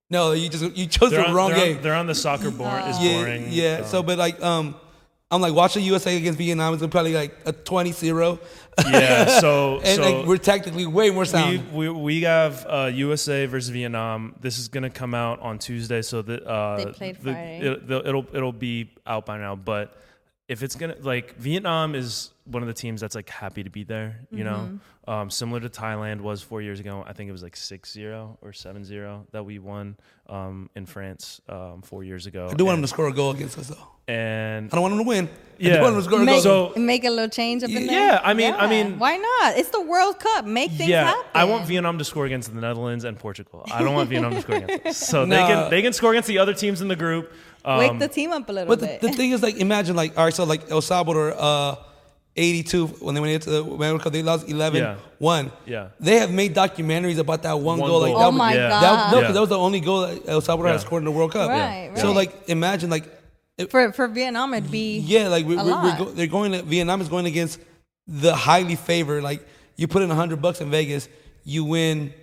no, you just you chose They're the on, wrong they're on- game. they're on the soccer board. Is yeah, boring. yeah. So, but like, um, I'm like watching USA against Vietnam It's probably like a 20-0. yeah. So and so like we're tactically way more we, sound. we, we have uh, USA versus Vietnam. This is gonna come out on Tuesday, so that uh, They played the- Friday. it, will it'll it'll be out by now. But if it's gonna like Vietnam is one of the teams that's like happy to be there. You know, Mm-hmm. um, similar to Thailand was four years ago. I think it was like 6-0 or 7-0 that we won um, in France um, four years ago. I do want them to score a goal against us though. and I don't want them to win. Yeah, I Yeah. do want them to score a goal. So- make a little change up in there. Yeah, I mean- I mean- why not? It's the World Cup. Make things yeah, happen. I want Vietnam to score against the Netherlands and Portugal. I don't want Vietnam to score against us. So they can they can score against the other teams in the group. Um, Wake the team up a little bit. But the, the thing is, like, imagine, like, all right, so like El Salvador, uh, 82 when they went into the World Cup, they lost 11 Yeah. 1. Yeah. They have made documentaries about that one, One goal. Like, goal. that oh was- my yeah. god! That, no, Yeah. because that was the only goal that El Salvador has Yeah. scored in the World Cup. Right, So, right. like, imagine, like, it- for for Vietnam, it'd be yeah, like, we, a we, we're lot. go, they're going, to, Vietnam is going against the highly favored. Like, you put in 100 bucks in Vegas, you win.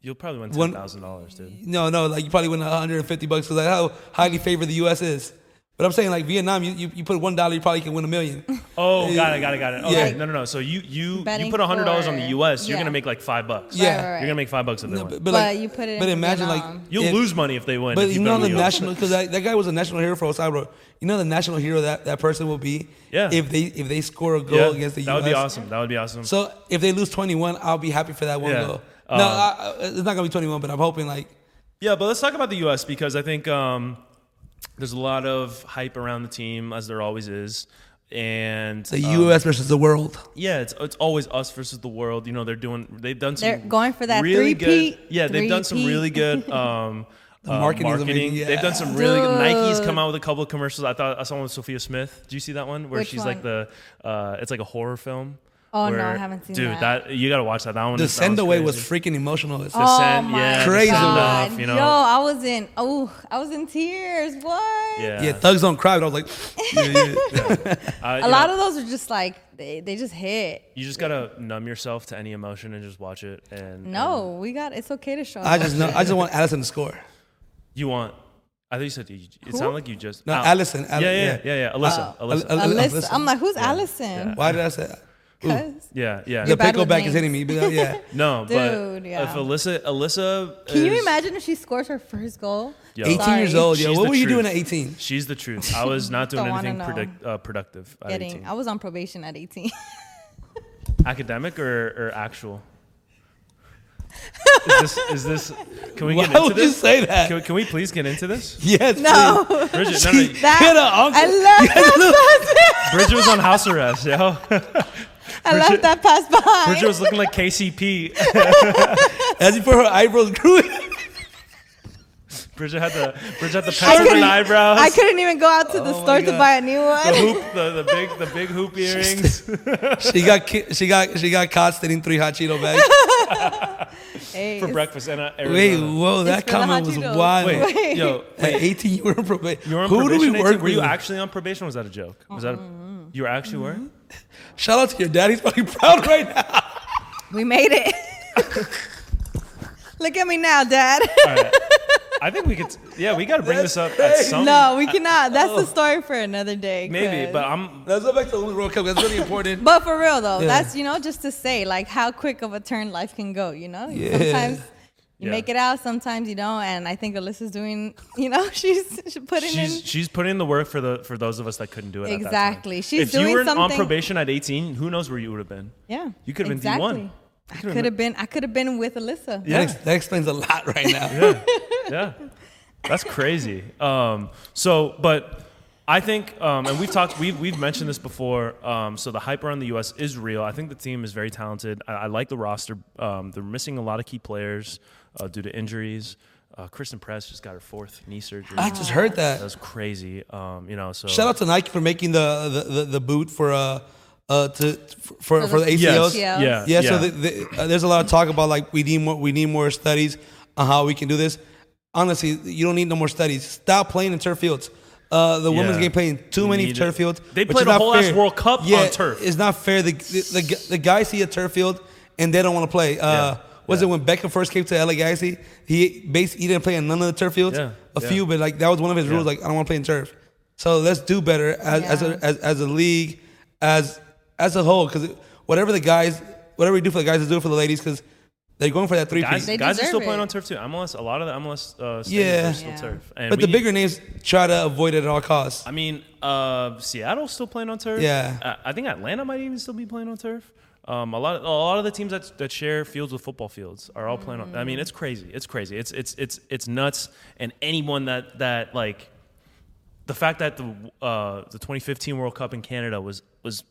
You'll probably win One- ten thousand dollars, dude. No, no, like, you probably win 150 bucks because like how highly favored the U.S. is. But I'm saying, like, Vietnam, you, you, you put $1, you probably can win a million. Oh, got it, got it, got it. Okay, Yeah. no, no, no. So you you Betting you put hundred dollars on the for- U.S. You're gonna make like five bucks. Yeah. Right, right, right. You're gonna make five bucks if they No, win. but, But, but, you put it. but in imagine Vietnam. like You'll it- lose money if they win. But if you know on the national because that, that guy was a national hero for El Salvador. You know the national hero that that person will be. Yeah. If they if they score a goal Yeah, against the that U.S. That would be awesome. That would be awesome. So if they lose 21, I'll be happy for that one Yeah. goal. Um, no, I, I- it's not gonna be 21, but I'm hoping like Yeah, but let's talk about the U.S. because I think um, there's a lot of hype around the team, as there always is. And the um, U.S. versus the world. yeah, it's it's always us versus the world. You know, they're doing they've done some They're going for that really three-peat, good. Yeah, they've done some really good um, The uh, marketing is marketing. amazing, They've done some really good. Nike's come out with a couple of commercials. I thought I saw one with Sophia Smith. Do you see that one where Which she's like the uh, it's like a horror film. Oh, no, I haven't seen it. dude, that. you gotta watch that. That one. The is- send away was crazy. freaking emotional. It's The Oh send- my yeah, Crazy God. enough, you know? Yo, I was in. Oh, I was in tears. What? Yeah, yeah, thugs don't cry. But I was like, yeah, yeah. Uh, A lot know, of those are just like they, they just hit. You just gotta numb yourself to any emotion and just watch it. And No, we got. It's okay to show. I just know. I just want Allison to score. You want? I think you said you, it sounded like you just No, Al- Allison. Yeah, Al- yeah, yeah, yeah. yeah, yeah. Alyssa, Uh, Alyssa. Al- Al- Alyssa. I'm like, who's Allison? Why did I say? that? 'Cause- yeah, yeah. The You're bad pickle with is hitting me. But, uh, yeah. no, Dude, but yeah. if Alyssa, Alyssa, Can you is- imagine if she scores her first goal? Yo. 18 Sorry. years old. Yo, She's what the were you truth. doing at 18? She's the truth. I was not doing Don't wanna anything know. predict, uh, productive at Getting. 18. I was on probation at 18. academic or, or actual? is this is this? Can we Why get into would you this? say that? Can, can we please get into this? Yes. No. please. Brigitte, no, no, That, Get a uncle. I love that. Brigitte was on house arrest, yo. I love that pass by. Brigitte was looking like KCP. As put her eyebrows grew. Brigitte had the Brigitte had the pencil eyebrows. I couldn't even go out to the Oh store to buy a new one. the hoop, the, the big the big hoop earrings. she got ki- she got she got caught stealing three hot Cheeto bags. Hey, for breakfast And uh, Wait, whoa, that comment was wild. Wait, Wait. yo, At 18, you were on probation. you were on Who do probation. we 18? work were you actually on probation? or Was that a joke? Was that? A, Mm-hmm. you were actually were? Shout out to your dad. He's fucking proud right now. We made it. Look at me now, Dad. All right. I think we could. Yeah, we got to bring this up at some. no, we cannot. That's the oh. story for another day. Maybe, 'cause- but I'm. Let's go back to the World Cup. That's really important. But for real though, Yeah. that's you know just to say like how quick of a turn life can go. You know, Yeah. sometimes you Yeah. make it out, sometimes you don't. And I think Alyssa's doing. You know, she's, she's putting She's in. she's putting in the work for the for those of us that couldn't do it. At that Exactly. time. She's if doing you were on probation at 18, who knows where you would have been? Yeah, You could've been. D1. I could've could have been. I could have been with Alyssa. Yeah. That, ex- that explains a lot right now. yeah, yeah, that's crazy. Um, so, but I think, um, and we've talked, we've we've mentioned this before. Um, so the hype around the U.S. is real. I think the team is very talented. I, I like the roster. Um, they're missing a lot of key players uh, due to injuries. Uh, Christen Press just got her fourth knee surgery. I just heard that that. was crazy. Um, you know, so Shout out to Nike for making the the, the, the boot for uh uh to for for, the ACLs. Yes. Yeah, Yeah, Yeah, so the, the, uh, there's a lot of talk about like we need more we need more studies on how we can do this. Honestly, you don't need no more studies. Stop playing in turf fields. Uh, the women's Yeah. game playing too We many need turf it. fields. They which played is a not whole ass. World Cup on turf. It's not fair. The the, the, the guys see a turf field and they don't want to play. Uh, Yeah. Was Yeah. it when Beckham first came to LA Galaxy? He basically he didn't play in none of the turf fields. Yeah. A Yeah. few, but like that was one of his rules. Yeah. Like I don't want to play in turf. So let's do better as as, a, as as a league, as as a whole. Because whatever the guys, whatever we do for the guys, let's do it for the ladies. Because they're going for that three guys, piece. Guys are deserve still playing on turf too. MLS, a lot of the MLS uh, stadiums Yeah. are still Yeah. turf. And But the bigger names try to avoid it at all costs. I mean, uh, Seattle's still playing on turf. Yeah. Uh, I think Atlanta might even still be playing on turf. Um, a lot, of, a lot of the teams that, that share fields with football fields are all playing on. I mean, it's crazy. It's crazy. It's it's it's it's nuts. And anyone that that like, the fact that the uh, the 2015 World Cup in Canada was was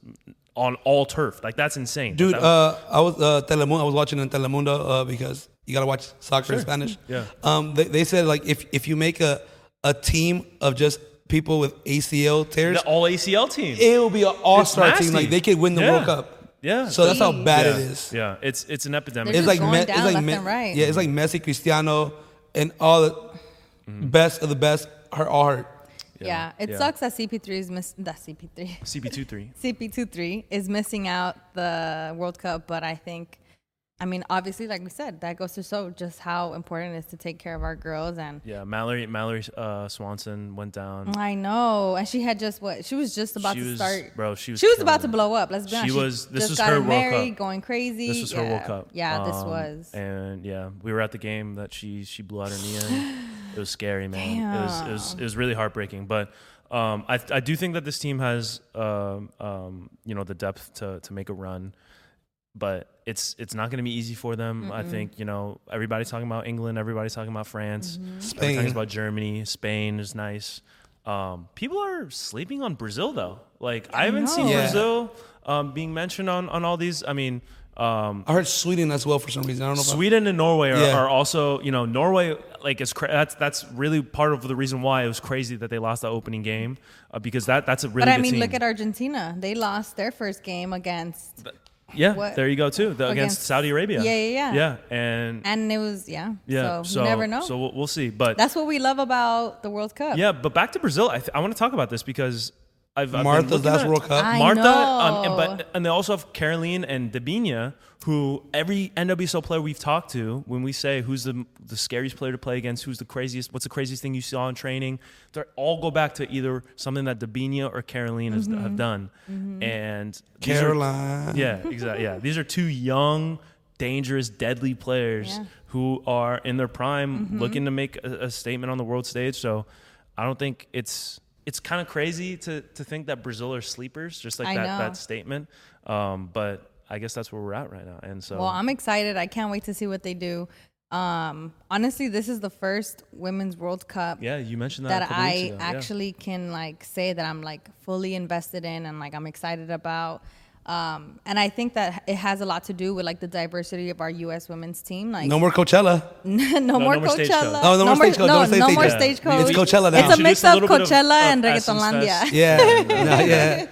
on all turf, like that's insane. Dude, That- uh, I was uh, Telemundo. I was watching in Telemundo uh, because you gotta watch soccer in Spanish. Yeah. Um, they, they said like if if you make a a team of just people with ACL tears, the all ACL team. it will be an all star team. Like they could win the Yeah. World Cup. Yeah. So that's how bad yeah. it is. Yeah, it's it's an epidemic. They're It's just like going Me- down it's like left Me- and right. Yeah, it's like Messi, Cristiano, and all the Mm-hmm. best of the best are all hurt. Yeah, it Yeah. sucks that CP3 is miss. That CP3. CP23. CP23 is missing out the World Cup, but I think, I mean, obviously, like we said, that goes to show just how important it is to take care of our girls. And Yeah, Mallory Mallory uh, Swanson went down. I know, and she had just what she was just about She to was- start. bro, she was she was about to blow up. Let's be She honest. She was- this was her her World married, Cup. going crazy. This was her yeah. World Cup. Yeah, this Um, was. And yeah, we were at the game that she she blew out her knee in. It was scary, man. It was it was it was really heartbreaking. But um, I I do think that this team has um, um, you know the depth to to make a run. But it's it's not going to be easy for them. I think you know everybody's talking about England, everybody's talking about France, Mm-hmm. Spain. talking about Germany, Spain is nice. Um, people are sleeping on Brazil though. Like I, haven't seen. Yeah. Brazil um, being mentioned on on all these. I mean, um, I heard Sweden as well for some reason. I don't know. About, Sweden and Norway are, Yeah. are also, you know, Norway like it's cra- that's that's really part of the reason why it was crazy that they lost the opening game uh, because that that's a really but I mean, team. look at Argentina. They lost their first game against, yeah, what- there you go too the, against, against- Saudi Arabia. Yeah, yeah, yeah. yeah, and and it was yeah. yeah, So, you never know. So we'll, we'll see, but That's what we love about the World Cup. yeah, but back to Brazil. I, th- I want to talk about this because I've, I've been Marta's last World Cup. I Martha, um, and, but and they also have Kerolin and Debinha, who every NWSL player we've talked to, when we say who's the the scariest player to play against, who's the craziest, what's the craziest thing you saw in training, they all go back to either something that Debinha or Kerolin has, Mm-hmm. have done, and these are- Kerolin. yeah, exactly. Yeah, these are two young, dangerous, deadly players Yeah. who are in their prime, Mm-hmm. looking to make a, a statement on the world stage. So, I don't think it's it's kind of crazy to to think that Brazil are sleepers, just like I that know. that statement. Um, but I guess that's where we're at right now. And so, Well, I'm excited. I can't wait to see what they do. Um, honestly, this is the first Women's World Cup yeah, you mentioned that, that I ago. Yeah. actually can like say that I'm like fully invested in and like I'm excited about. Um, and I think that it has a lot to do with like the diversity of our U.S. women's team. Like No more Coachella. no, no more more Coachella. Oh, no more Stagecoach, No, no more no more Stagecoach. stagecoach. It's Coachella now. It's a mix of little Coachella of and Essence Reggaetonlandia. Yeah, no, yeah.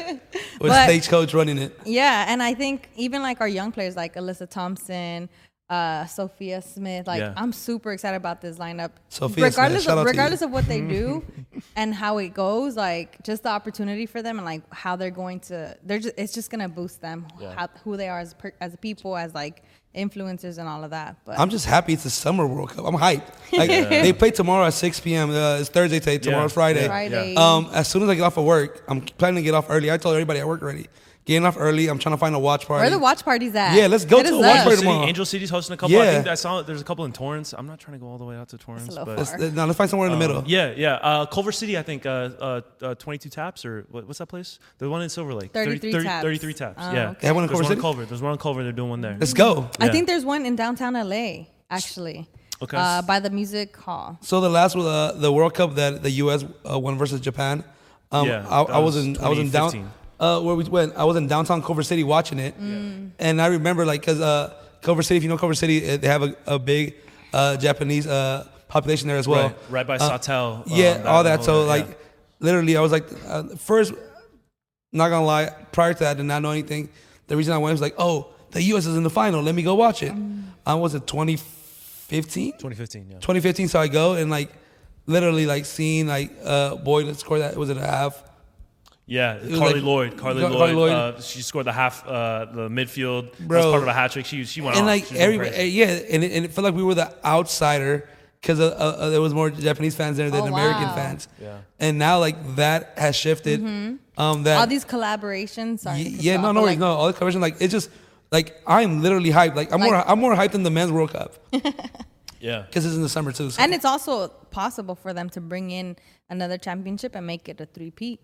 With But- stagecoach running it. Yeah, and I think even like our young players like Alyssa Thompson, uh, Sophia Smith, like Yeah. I'm super excited about this lineup. Sophia Smith, regardless shout out of to you. regardless of what they do and how it goes, like just the opportunity for them and like how they're going to, they're just it's just gonna boost them, how, who they are as per, as people, as like influencers and all of that. But I'm just happy it's a summer World Cup. I'm hyped. Like they play tomorrow at 6 p.m. Uh, it's Thursday today. Tomorrow's Friday. Friday. Um, as soon as I get off of work, I'm planning to get off early. I told everybody I work already. Getting off early. I'm trying to find a watch party. where the watch parties at? Yeah, let's go Hit to us a watch up. party Angel, City, tomorrow. Angel City's hosting a couple. I Yeah. think I saw there's a couple in Torrance. I'm not trying to go all the way out to Torrance, little but far. Let's, now let's find somewhere in the middle. yeah, yeah. Uh, Culver City, I think. Uh, uh, uh, 22 taps or what, what's that place? The one in Silver Lake. 33 taps. 33 taps. Oh, yeah. okay. They have one in There's Culver one in City? Culver. There's one in Culver. They're doing one there. Let's go. I Yeah. think there's one in downtown LA actually. Okay. Uh, by the music hall. So the last uh, the World Cup that the U.S. Uh, won versus Japan. Um, Yeah, I, that I was was in I was in down 2015. Uh, where we went. I was in downtown Culver City watching it, and I remember like because uh, Culver City, if you know Culver City, they have a, a big uh, Japanese uh, population there as well. right, right by Uh, Sawtelle. yeah, um, all that. So yeah. like, literally, I was like, uh, first, not gonna lie, prior to that, I did not know anything. The reason I went was like, oh, the U.S. is in the final. Let me go watch it. I was it 2015. 2015. Yeah. 2015. So I go and like, literally like seeing like uh Boyd score that was it a half. Yeah, Carly like- Lloyd. Carly Car- Lloyd. Carly Lloyd. Uh, she scored the half, uh, the midfield. That was Bro. part of a hat trick. She she went and off. like She was going every crazy. yeah, and it, and it felt like we were the outsider because uh, uh, there was more Japanese fans there than Oh, American wow. fans. Yeah. And now like that has shifted. Mhm. Um, that All these collaborations. Sorry, Y- yeah, no, no, but, like, no. All the conversation, like it's just like I'm literally hyped. Like I'm more, I'm more hyped than the men's World Cup yeah. because it's in the summer too. So. And it's also possible for them to bring in another championship and make it a three-peat.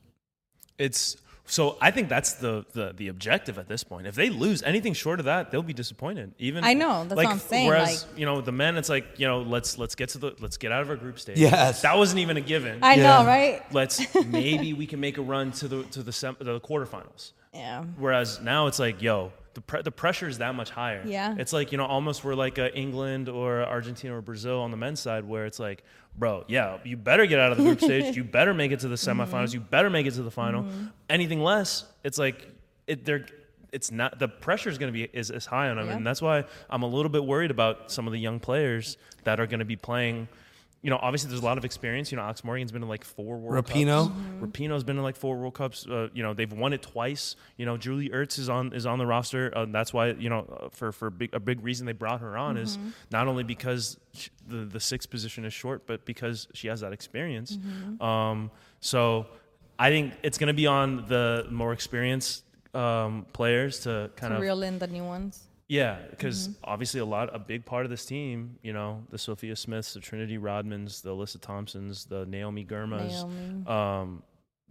It's so I think that's the, the the objective at this point. If they lose anything short of that, they'll be disappointed. Even I know, that's what I'm saying, Whereas like- you know the men, it's like you know let's let's get to the let's get out of our group stage. Yes. that wasn't even a given. I Yeah. know, right? let's maybe we can make a run to the to the sem- the quarterfinals. Yeah. Whereas now it's like, yo, the pre- the pressure is that much higher. Yeah. It's like you know almost we're like uh, England or Argentina or Brazil on the men's side where it's like, bro, yeah, you better get out of the group stage. You better make it to the semifinals. Mm-hmm. You better make it to the final. Anything less, it's like it. They're it's not the pressure is going to be is, is high on them, and that's why I'm a little bit worried about some of the young players that are going to be playing. You know, obviously there's a lot of experience. You know, Alex Morgan's been in like four World Rapinoe. Cups. Rapinoe's been in like four World Cups. Uh, you know, they've won it twice. You know, Julie Ertz is on is on the roster. Uh, that's why you know uh, for for big, a big reason they brought her on is not only because sh the the sixth position is short, but because she has that experience. Um, so I think it's going to be on the more experienced um, players to kind To of reel in the new ones. Yeah, because obviously a lot, a big part of this team, you know, the Sophia Smiths, the Trinity Rodmans, the Alyssa Thompsons, the Naomi Girmas, Naomi. um,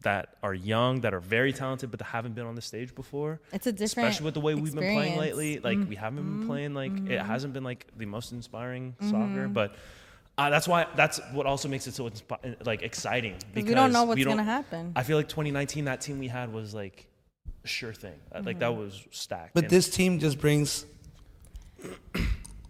that are young, that are very talented, but that haven't been on the stage before. It's a different Especially with the way we've been playing experience. Mm-hmm. lately, like we haven't been playing like it hasn't been like the most inspiring soccer, but. Uh, that's why. That's what also makes it so inspi- like exciting because we don't know what's gonna happen. I feel like 2019, that team we had was like sure thing. Uh, Like that was stacked. But And- this team just brings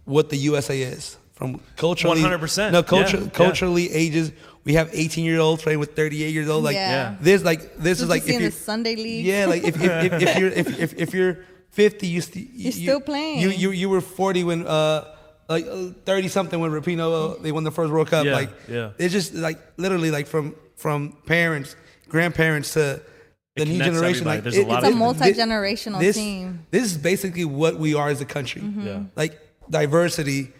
what the USA is from culturally. 100%, No, culture, yeah, yeah. culturally ages. We have 18 year olds playing with 38 years old. Like Yeah. Yeah. this, like this So is like if you're the Sunday league. yeah, like if if, if, if you're if, if, if you're 50, you st- you, still playing. You you you were 40 when uh like 30 something when Rapinoe uh, they won the first World Cup. Yeah, like yeah. it's just like literally like from from parents, grandparents to the new generation. everybody. Like There's a lot It's a multi-generational this, team. This is basically what we are as a country. Yeah. Like diversity,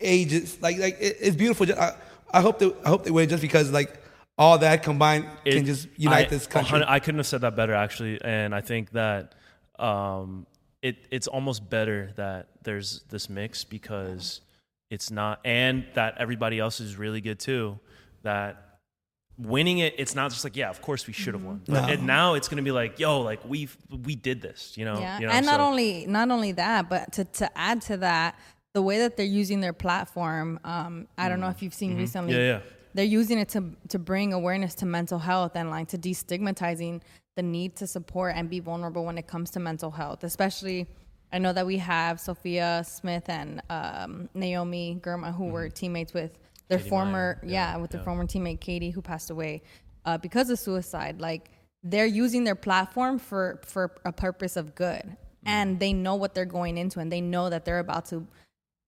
ages, like like it, it's beautiful. Ju- I, I hope that I hope they win just because like all that combined it- can just unite I- this country. I couldn't have said that better actually, and I think that um, it it's almost better that there's this mix because it's not, and that everybody else is really good too. That winning it, it's not just like, yeah, of course we should have won. But it, now it's gonna be like, yo, like we we did this, you know. Yeah, you know, and not so- only not only that, but to to add to that, the way that they're using their platform. Um, I don't know if you've seen recently. Mm-hmm. Yeah, yeah. They're using it to to bring awareness to mental health and like to destigmatizing the need to support and be vulnerable when it comes to mental health, especially. I know that we have Sophia Smith and um, Naomi Girma who were teammates with their. Katie former, Meyer, yeah, yeah, with their yeah. former teammate Katie who passed away uh, because of suicide. Like they're using their platform for for a purpose of good, and they know what they're going into, and they know that they're about to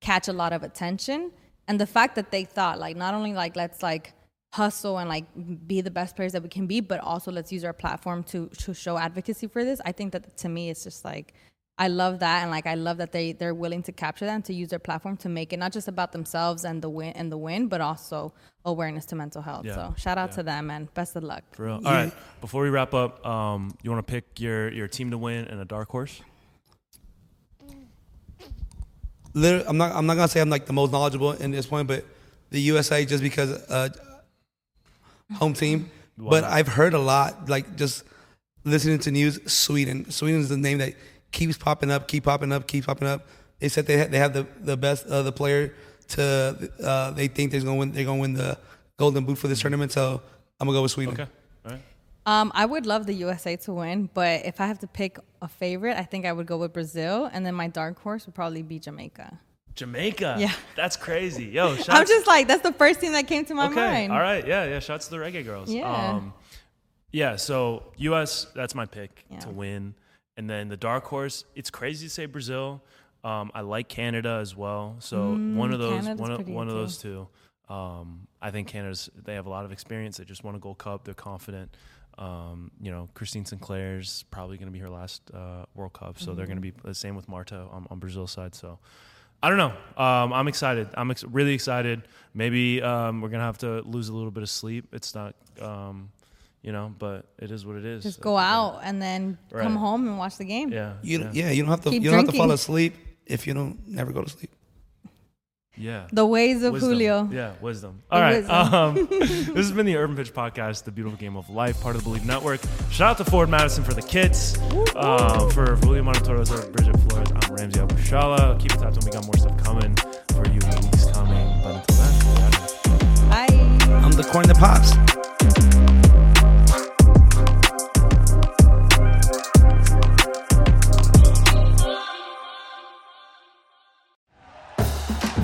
catch a lot of attention. And the fact that they thought like not only like let's like hustle and like be the best players that we can be, but also let's use our platform to to show advocacy for this. I think that to me it's just like I love that and like I love that they they're willing to capture that and to use their platform to make it not just about themselves and the win and the win, but also awareness to mental health. Yeah. So shout out to them and best of luck. For real. All right. Before we wrap up, um, you want to pick your your team to win and a dark horse? literally, I'm not I'm not gonna say I'm like the most knowledgeable in this point, but the USA just because uh, home team. But Wow. I've heard a lot, like just listening to news. Sweden, Sweden is the name that keeps popping up, keep popping up, keep popping up. They said they ha- they have the the best uh, the player to uh, they think they're gonna win they're gonna win the golden boot for this tournament. So I'm gonna go with Sweden. Okay. All right. Um, I would love the USA to win, but if I have to pick a favorite, I think I would go with Brazil, and then my dark horse would probably be Jamaica. Jamaica. Yeah. That's crazy. Yo, shout I'm just like that's the first thing that came to my okay. mind. All right. Yeah. Yeah. Shouts to the reggae girls. Yeah. Um, yeah. So U.S. That's my pick Yeah. to win, and then the dark horse. It's crazy to say Brazil. Um, I like Canada as well. So one of those, Mm, Canada's one of, one of those two. Um, I think Canada's. They have a lot of experience. They just won a Gold Cup. They're confident. Um, you know, Christine Sinclair's probably going to be her last uh, World Cup, so they're going to be Mm-hmm. the same with Marta on, on Brazil's side. So I don't know. Um, I'm excited. I'm ex- really excited. Maybe um, we're gonna have to lose a little bit of sleep. It's not, um, you know, but it is what it is. Just go out and then come home and watch the game. Yeah. You, yeah. yeah. you don't have to Keep you don't have to fall asleep if you don't never go to sleep. Yeah. The ways of Wisdom. Julio. Yeah, wisdom. All right. wisdom. Um, this has been the Urban Pitch Podcast, the beautiful game of life, part of the Bleav Network. Shout out to Forward Madison for the kits. Um, for William Monterroza or Brigitte Flores, I'm Ramsey Abushahla. Keep it touch when we got more stuff coming for you in the weeks coming. But until then, we're out of here. Bye. I'm the corn that pops.